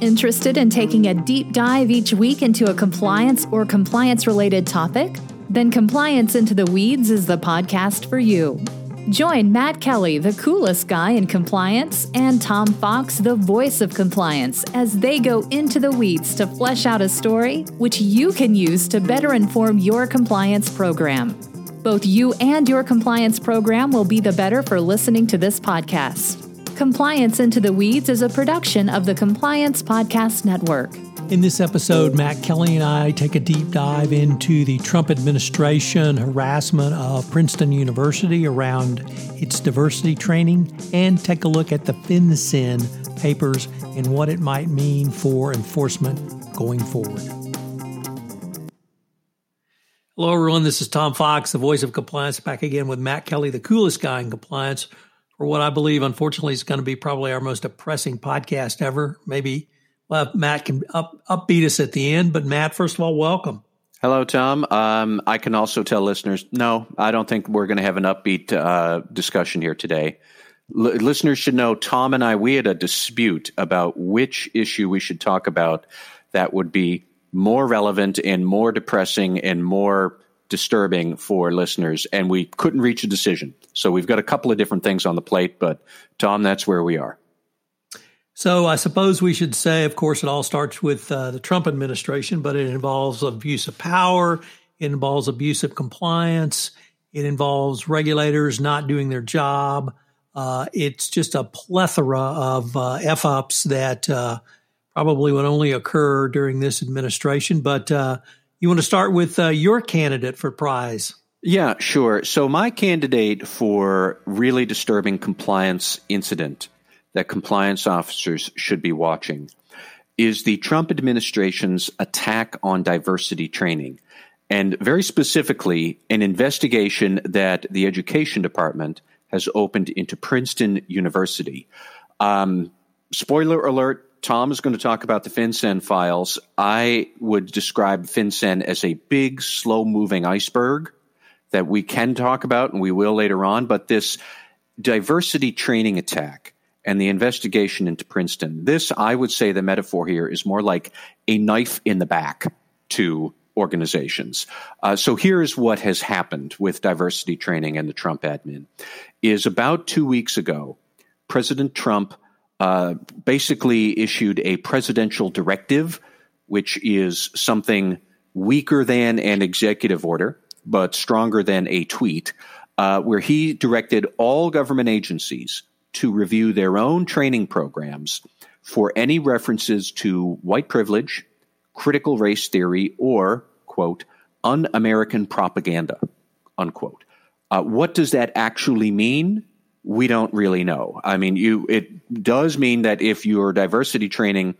Interested in taking a deep dive each week into a compliance or compliance related topic? Then Compliance Into the Weeds is the podcast for you. Join Matt Kelly, the coolest guy in compliance, and Tom Fox, the voice of compliance, as they go into the weeds to flesh out a story which you can use to better inform your compliance program. Both you and your compliance program will be the better for listening to this podcast. Compliance Into the Weeds is a production of the Compliance Podcast Network. In this episode, Matt Kelly and I take a deep dive into the Trump administration harassment of Princeton University around its diversity training and take a look at the FinCEN papers and what it might mean for enforcement going forward. Hello, everyone. This is Tom Fox, the voice of compliance, back again with Matt Kelly, the coolest guy in compliance for what I believe, unfortunately, is going to be probably our most depressing podcast ever. Maybe well, Matt can up, upbeat us at the end. But Matt, first of all, welcome. Hello, Tom. Um, I can also tell listeners, no, I don't think we're going to have an upbeat uh, discussion here today. L- listeners should know Tom and I, we had a dispute about which issue we should talk about that would be more relevant and more depressing and more disturbing for listeners, and we couldn't reach a decision. So we've got a couple of different things on the plate, but Tom, that's where we are. So I suppose we should say, of course, it all starts with uh, the Trump administration, but it involves abuse of power, it involves abuse of compliance, it involves regulators not doing their job. Uh, it's just a plethora of uh, f ups that uh, probably would only occur during this administration. But uh, you want to start with uh, your candidate for prize? Yeah, sure. So, my candidate for really disturbing compliance incident that compliance officers should be watching is the Trump administration's attack on diversity training. And very specifically, an investigation that the Education Department has opened into Princeton University. Um, spoiler alert Tom is going to talk about the FinCEN files. I would describe FinCEN as a big, slow moving iceberg that we can talk about and we will later on. But this diversity training attack and the investigation into Princeton, this, I would say, the metaphor here is more like a knife in the back to organizations. Uh, so here's what has happened with diversity training and the Trump admin is about two weeks ago, President Trump uh, basically issued a presidential directive, which is something weaker than an executive order, but stronger than a tweet, uh, where he directed all government agencies to review their own training programs for any references to white privilege, critical race theory, or, quote, un American propaganda, unquote. Uh, what does that actually mean? We don't really know. I mean, you it does mean that if your diversity training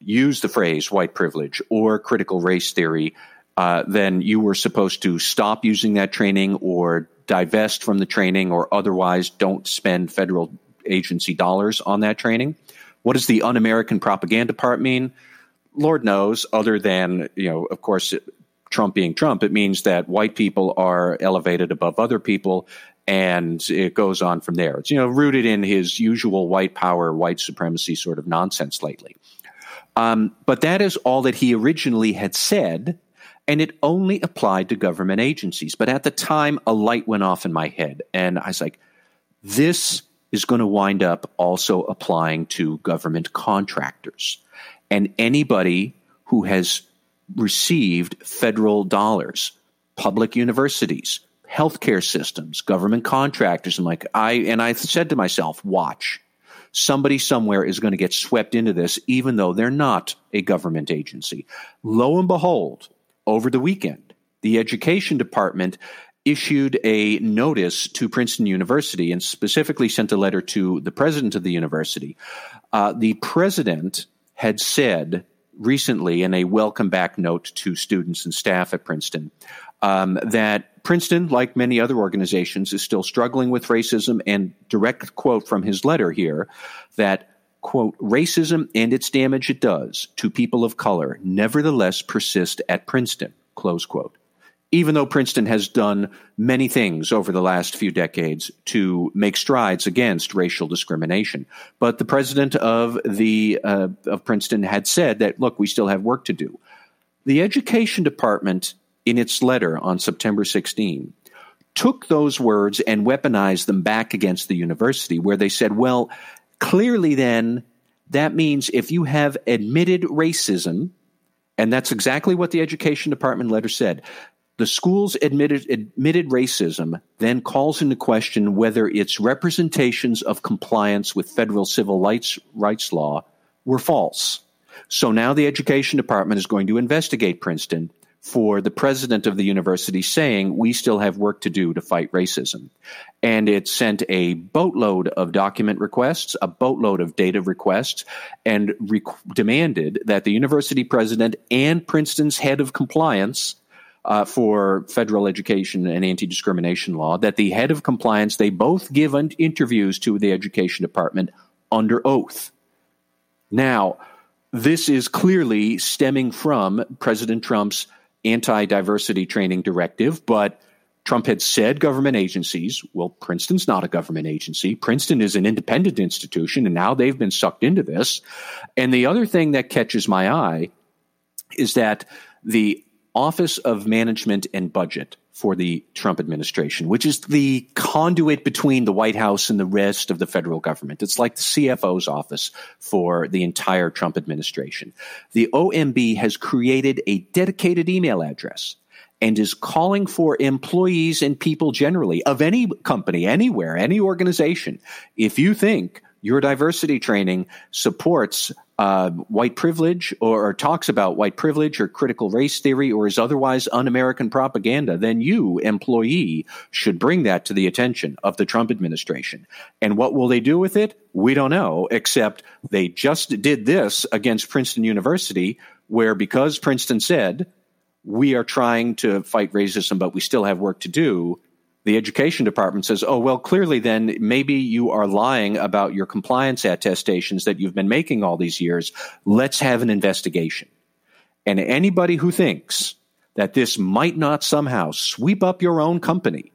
used the phrase white privilege or critical race theory, uh, then you were supposed to stop using that training or divest from the training or otherwise don't spend federal agency dollars on that training. What does the un American propaganda part mean? Lord knows, other than, you know, of course, Trump being Trump, it means that white people are elevated above other people and it goes on from there. It's you know rooted in his usual white power, white supremacy sort of nonsense lately. Um, but that is all that he originally had said, and it only applied to government agencies. But at the time, a light went off in my head, and I was like, "This is going to wind up also applying to government contractors and anybody who has received federal dollars, public universities." Healthcare systems, government contractors. And like I and I said to myself, watch. Somebody somewhere is going to get swept into this, even though they're not a government agency. Lo and behold, over the weekend, the education department issued a notice to Princeton University and specifically sent a letter to the president of the university. Uh, the president had said recently in a welcome back note to students and staff at Princeton um, that Princeton, like many other organizations, is still struggling with racism. And direct quote from his letter here that, quote, racism and its damage it does to people of color nevertheless persist at Princeton, close quote. even though Princeton has done many things over the last few decades to make strides against racial discrimination. But the president of the uh, of Princeton had said that look, we still have work to do. The education department, in its letter on September 16, took those words and weaponized them back against the university, where they said, well, clearly then that means if you have admitted racism, and that's exactly what the education department letter said. The school's admitted, admitted racism then calls into question whether its representations of compliance with federal civil rights, rights law were false. So now the education department is going to investigate Princeton for the president of the university saying we still have work to do to fight racism. And it sent a boatload of document requests, a boatload of data requests, and re- demanded that the university president and Princeton's head of compliance uh, for federal education and anti discrimination law, that the head of compliance, they both give interviews to the education department under oath. Now, this is clearly stemming from President Trump's anti diversity training directive, but Trump had said government agencies. Well, Princeton's not a government agency. Princeton is an independent institution, and now they've been sucked into this. And the other thing that catches my eye is that the Office of Management and Budget for the Trump administration, which is the conduit between the White House and the rest of the federal government. It's like the CFO's office for the entire Trump administration. The OMB has created a dedicated email address and is calling for employees and people generally of any company, anywhere, any organization. If you think your diversity training supports uh, white privilege or, or, talks about white privilege or critical race theory or is otherwise un American propaganda, then you, employee, should bring that to the attention of the Trump administration. And what will they do with it? We don't know, except they just did this against Princeton University, where because Princeton said, we are trying to fight racism, but we still have work to do the education department says, oh, well, clearly then maybe you are lying about your compliance attestations that you've been making all these years. Let's have an investigation. And anybody who thinks that this might not somehow sweep up your own company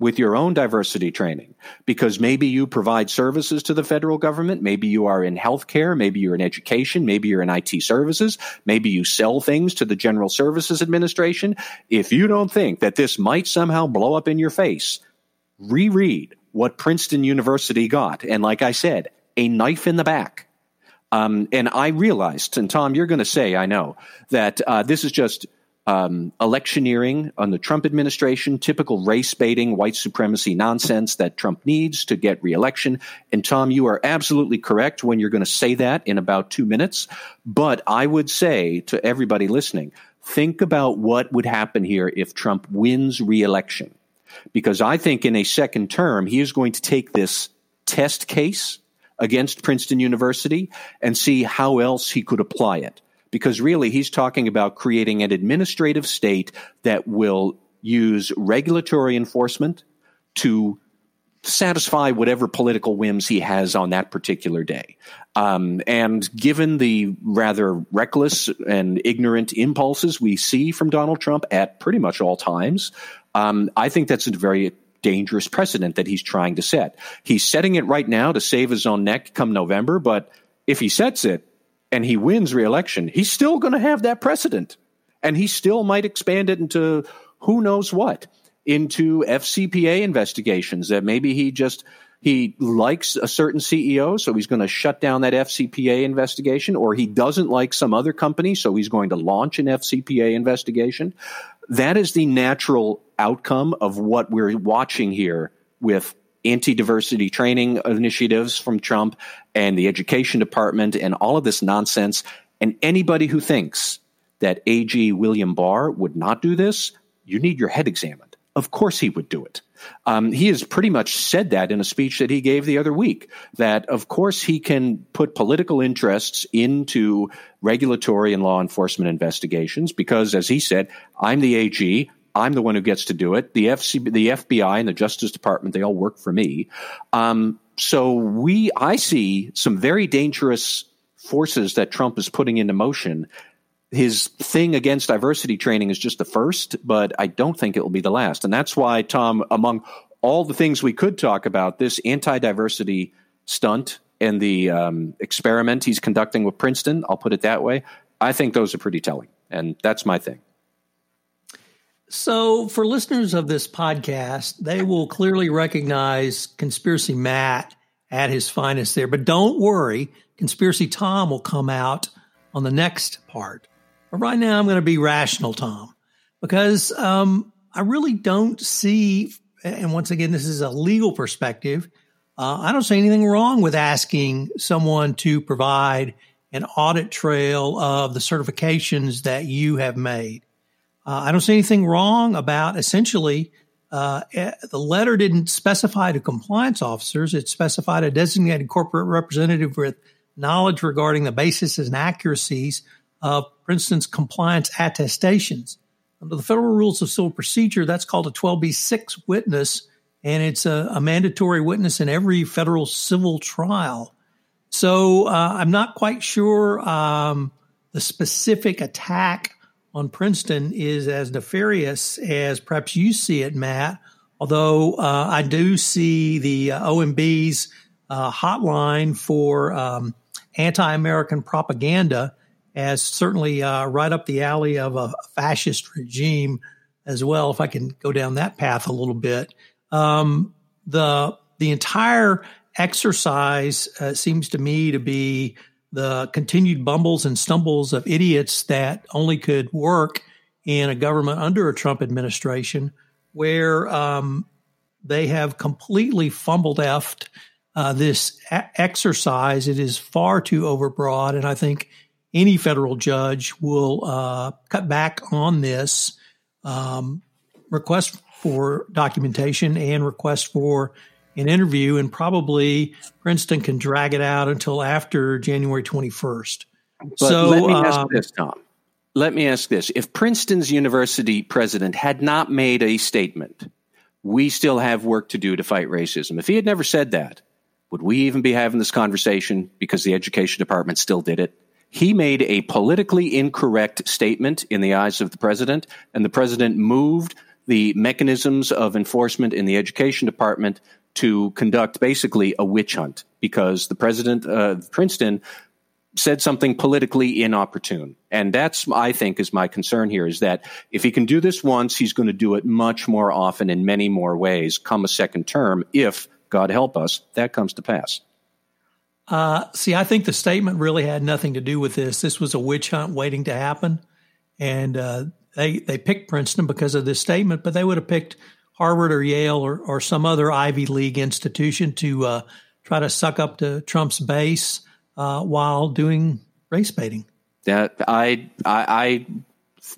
with your own diversity training because maybe you provide services to the federal government. Maybe you are in healthcare. Maybe you're in education. Maybe you're in IT services. Maybe you sell things to the General Services Administration. If you don't think that this might somehow blow up in your face, reread what Princeton University got. And like I said, a knife in the back. Um, and I realized, and Tom, you're going to say, I know, that uh, this is just um, electioneering on the Trump administration, typical race baiting, white supremacy nonsense that Trump needs to get reelection. And Tom, you are absolutely correct when you're going to say that in about two minutes. But I would say to everybody listening, think about what would happen here if Trump wins reelection. Because I think in a second term, he is going to take this test case against Princeton University and see how else he could apply it because really he's talking about creating an administrative state that will use regulatory enforcement to satisfy whatever political whims he has on that particular day. Um, and given the rather reckless and ignorant impulses we see from Donald Trump at pretty much all times, um, I think that's a very dangerous precedent that he's trying to set. He's setting it right now to save his own neck come November, but if he sets it, and he wins reelection, he's still going to have that precedent. And he still might expand it into who knows what, into FCPA investigations that maybe he just he likes a certain CEO, so he's going to shut down that FCPA investigation, or he doesn't like some other company, so he's going to launch an FCPA investigation. That is the natural outcome of what we're watching here with anti diversity training initiatives from Trump and the education department and all of this nonsense. And anybody who thinks that AG William Barr would not do this, you need your head examined. Of course he would do it. Um, he has pretty much said that in a speech that he gave the other week, that of course he can put political interests into regulatory and law enforcement investigations because, as he said, I'm the AG. I'm the one who gets to do it. The the FBI, and the Justice Department, they all work for me. Um, so we, I see some very dangerous forces that Trump is putting into motion his thing against diversity training is just the first, but I don't think it will be the last. And that's why, Tom, among all the things we could talk about, this anti diversity stunt and the um, experiment he's conducting with Princeton, I'll put it that way, I think those are pretty telling. And that's my thing. So, for listeners of this podcast, they will clearly recognize Conspiracy Matt at his finest there. But don't worry, Conspiracy Tom will come out on the next part. But right now, I'm going to be rational, Tom, because um, I really don't see, and once again, this is a legal perspective. Uh, I don't see anything wrong with asking someone to provide an audit trail of the certifications that you have made. Uh, I don't see anything wrong about essentially uh, eh, the letter didn't specify to compliance officers. It specified a designated corporate representative with knowledge regarding the basis and accuracies of Princeton's compliance attestations. Under the federal rules of civil procedure, that's called a 12B6 witness, and it's a, a mandatory witness in every federal civil trial. So uh, I'm not quite sure um, the specific attack on Princeton is as nefarious as perhaps you see it, Matt. Although uh, I do see the uh, OMB's uh, hotline for um, anti-American propaganda as certainly uh, right up the alley of a fascist regime as well. If I can go down that path a little bit, um, the the entire exercise uh, seems to me to be the continued bumbles and stumbles of idiots that only could work in a government under a Trump administration, where um, they have completely fumbled effed uh, this a- exercise. It is far too overbroad, and I think any federal judge will uh, cut back on this um, request for documentation and request for an interview, and probably Princeton can drag it out until after January 21st. But so let me ask um, this, Tom. Let me ask this. If Princeton's university president had not made a statement, we still have work to do to fight racism. If he had never said that, would we even be having this conversation because the education department still did it? He made a politically incorrect statement in the eyes of the president, and the president moved the mechanisms of enforcement in the education department to conduct basically a witch hunt because the president of Princeton said something politically inopportune. And that's, I think, is my concern here is that if he can do this once, he's going to do it much more often in many more ways come a second term if, God help us, that comes to pass. Uh, see, I think the statement really had nothing to do with this. This was a witch hunt waiting to happen. And uh, they, they picked Princeton because of this statement, but they would have picked Harvard or Yale or, or some other Ivy League institution to uh, try to suck up to Trump's base uh, while doing race baiting. That I, I, I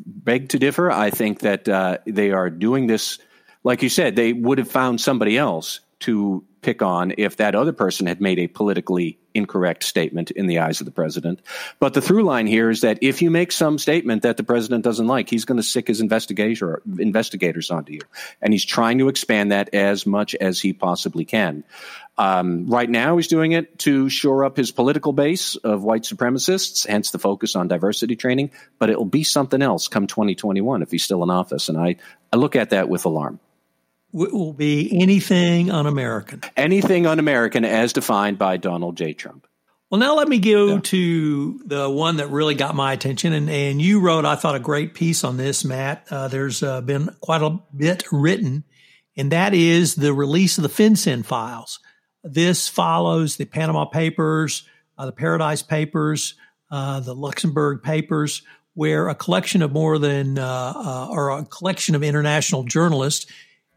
beg to differ. I think that uh, they are doing this, like you said, they would have found somebody else to pick on if that other person had made a politically incorrect statement in the eyes of the president. But the through line here is that if you make some statement that the president doesn't like, he's going to sic his investigator, investigators onto you. And he's trying to expand that as much as he possibly can. Um, right now, he's doing it to shore up his political base of white supremacists, hence the focus on diversity training. But it will be something else come 2021 if he's still in office. And I, I look at that with alarm will be anything un American. Anything un American as defined by Donald J. Trump. Well, now let me go yeah. to the one that really got my attention. And, and you wrote, I thought, a great piece on this, Matt. Uh, there's uh, been quite a bit written, and that is the release of the FinCEN files. This follows the Panama Papers, uh, the Paradise Papers, uh, the Luxembourg Papers, where a collection of more than, uh, uh, or a collection of international journalists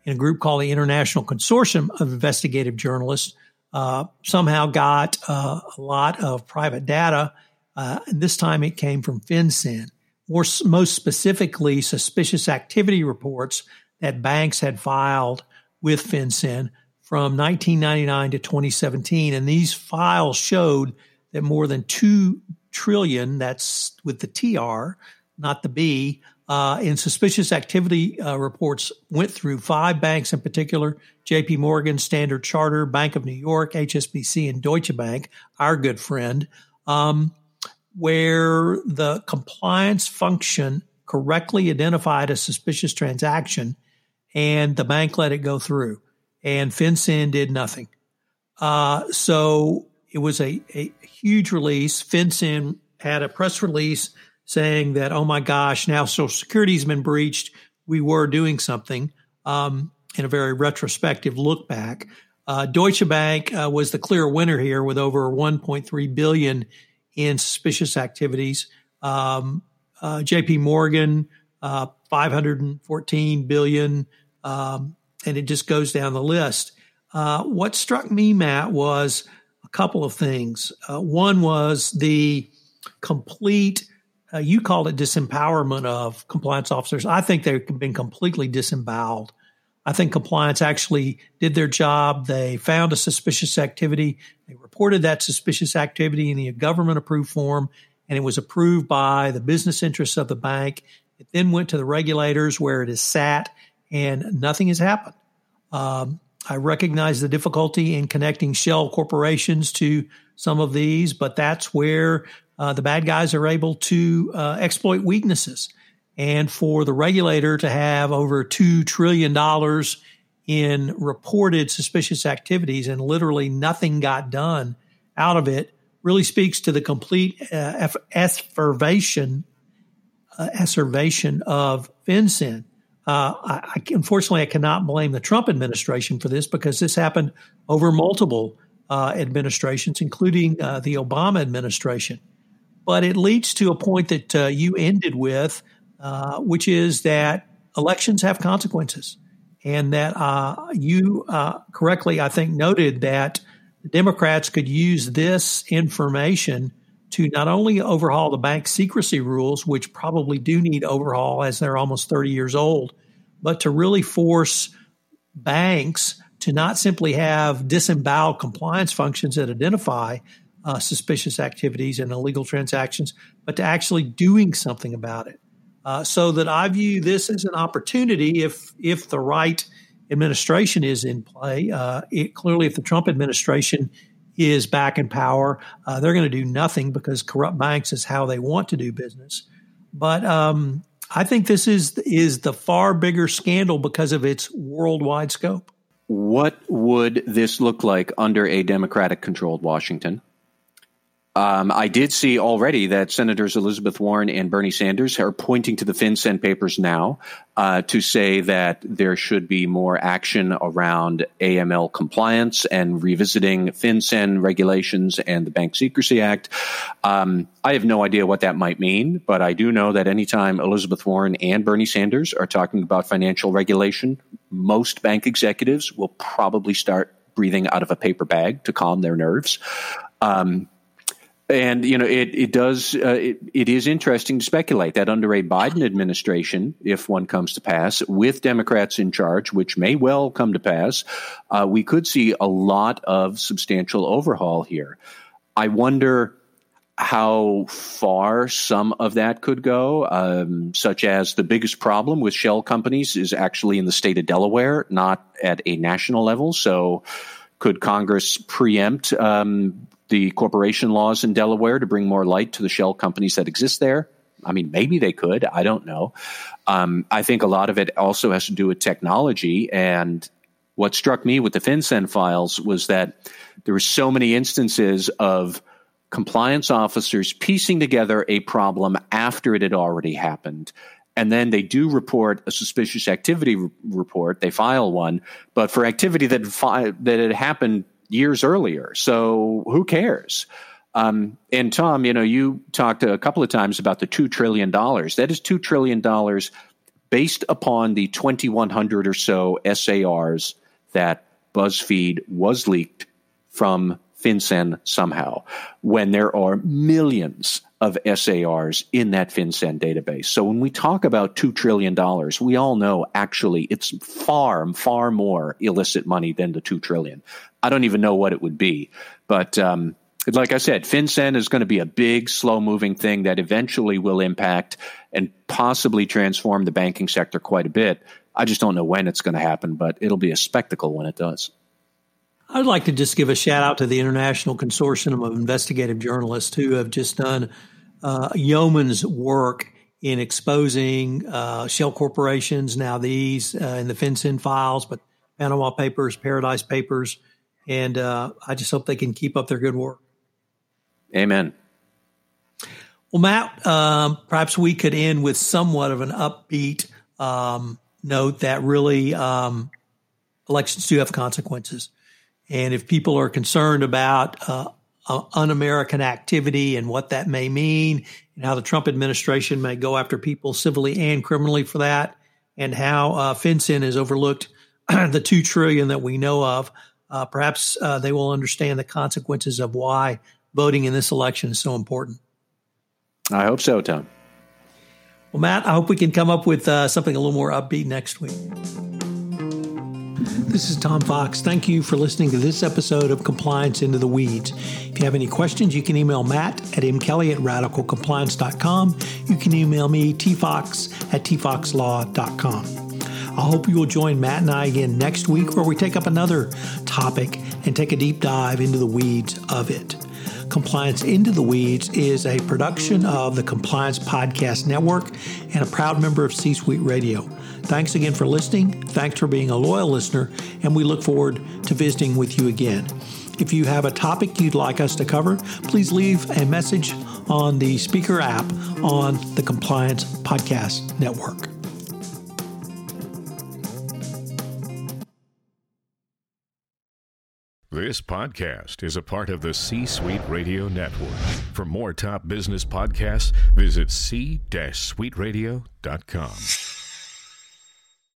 in a group called the International Consortium of Investigative Journalists, uh, somehow got uh, a lot of private data. Uh, and this time it came from FinCEN, or most specifically, suspicious activity reports that banks had filed with FinCEN from 1999 to 2017. And these files showed that more than 2 trillion, that's with the TR, not the B, uh, in suspicious activity uh, reports went through five banks in particular JP Morgan, Standard Charter, Bank of New York, HSBC, and Deutsche Bank, our good friend. Um, where the compliance function correctly identified a suspicious transaction and the bank let it go through and FinCEN did nothing. Uh, so it was a, a huge release. FinCEN had a press release saying that, oh my gosh, now Social Security's been breached. We were doing something um, in a very retrospective look back. Uh, Deutsche Bank uh, was the clear winner here with over 1.3 billion in suspicious activities. Um, uh, J.P. Morgan, uh, 514 billion, um, and it just goes down the list. Uh, what struck me, Matt, was a couple of things. Uh, one was the complete uh, you called it disempowerment of compliance officers. I think they've been completely disemboweled. I think compliance actually did their job. They found a suspicious activity. They reported that suspicious activity in the government approved form, and it was approved by the business interests of the bank. It then went to the regulators where it is sat, and nothing has happened. Um, I recognize the difficulty in connecting shell corporations to some of these, but that's where the bad guys are able to uh, exploit weaknesses. And for the regulator to have over $2 trillion in reported suspicious activities and literally nothing got done out of it really speaks to the complete uh, effervation, uh, of FinCEN. Uh, I, I, unfortunately, I cannot blame the Trump administration for this because this happened over multiple uh, administrations, including uh, the Obama administration. But it leads to a point that uh, you ended with, uh, which is that elections have consequences. And that uh, you uh, correctly, I think, noted that Democrats could use this information to not only overhaul the bank secrecy rules, which probably do need overhaul as they're almost 30 years old, but to really force banks to not simply have disembowel compliance functions that identify uh, suspicious activities and illegal transactions, but to actually doing something about it. Uh, so that I view this as an opportunity if if the right administration is in play. Uh, it, clearly, if the Trump administration is back in power, uh, they're going to do nothing because corrupt banks is how they want to do business. But um, I think this is is the far bigger scandal because of its worldwide scope. What would this look like under a Democratic controlled Washington? Um, I did see already that Senators Elizabeth Warren and Bernie Sanders are pointing to the FinCEN papers now uh, to say that there should be more action around AML compliance and revisiting FinCEN regulations and the Bank Secrecy Act. Um, I have no idea what that might mean, but I do know that anytime Elizabeth Warren and Bernie Sanders are talking about financial regulation, most bank executives will probably start breathing out of a paper bag to calm their nerves. Um, and you know it it does uh, it, it is interesting to speculate that under a Biden administration, if one comes to pass, with Democrats in charge, which may well come to pass, uh, we could see a lot of substantial overhaul here. I wonder how far some of that could go, um, such as the biggest problem with shell companies is actually in the state of Delaware, not at a national level. So, could Congress preempt um, the corporation laws in Delaware to bring more light to the shell companies that exist there. I mean, maybe they could. I don't know. Um, I think a lot of it also has to do with technology. And what struck me with the FinCEN files was that there were so many instances of compliance officers piecing together a problem after it had already happened. And then they do report a suspicious activity r- report. They file one, but for activity that fi- that had happened years earlier. So who cares? Um, and Tom, you know, you talked a couple of times about the $2 trillion. That is $2 trillion based upon the 2,100 or so SARs that BuzzFeed was leaked from FinCEN somehow, when there are millions of SARs in that FinCEN database. So when we talk about $2 trillion, we all know actually it's far, far more illicit money than the 2 trillion. I don't even know what it would be. But um, like I said, FinCEN is going to be a big, slow moving thing that eventually will impact and possibly transform the banking sector quite a bit. I just don't know when it's going to happen, but it'll be a spectacle when it does. I'd like to just give a shout out to the International Consortium of Investigative Journalists who have just done uh, yeoman's work in exposing uh, shell corporations. Now these uh, in the FinCEN files, but Panama Papers, Paradise Papers, and uh, I just hope they can keep up their good work. Amen. Well, Matt, um, perhaps we could end with somewhat of an upbeat um, note that really um, elections do have consequences. And if people are concerned about uh, uh, un-American activity and what that may mean, and how the Trump administration may go after people civilly and criminally for that, and how uh, FinCEN has overlooked the two trillion that we know of, uh, perhaps uh, they will understand the consequences of why voting in this election is so important. I hope so, Tom. Well, Matt, I hope we can come up with uh, something a little more upbeat next week. This is Tom Fox. Thank you for listening to this episode of Compliance Into the Weeds. If you have any questions, you can email Matt at mkelly at radicalcompliance.com. You can email me, tfox at tfoxlaw.com. I hope you will join Matt and I again next week where we take up another topic and take a deep dive into the weeds of it. Compliance Into the Weeds is a production of the Compliance Podcast Network and a proud member of C Suite Radio. Thanks again for listening. Thanks for being a loyal listener, and we look forward to visiting with you again. If you have a topic you'd like us to cover, please leave a message on the Spreaker app on the Compliance Podcast Network. This podcast is a part of the C Suite Radio Network. For more top business podcasts, visit c-suiteradio.com.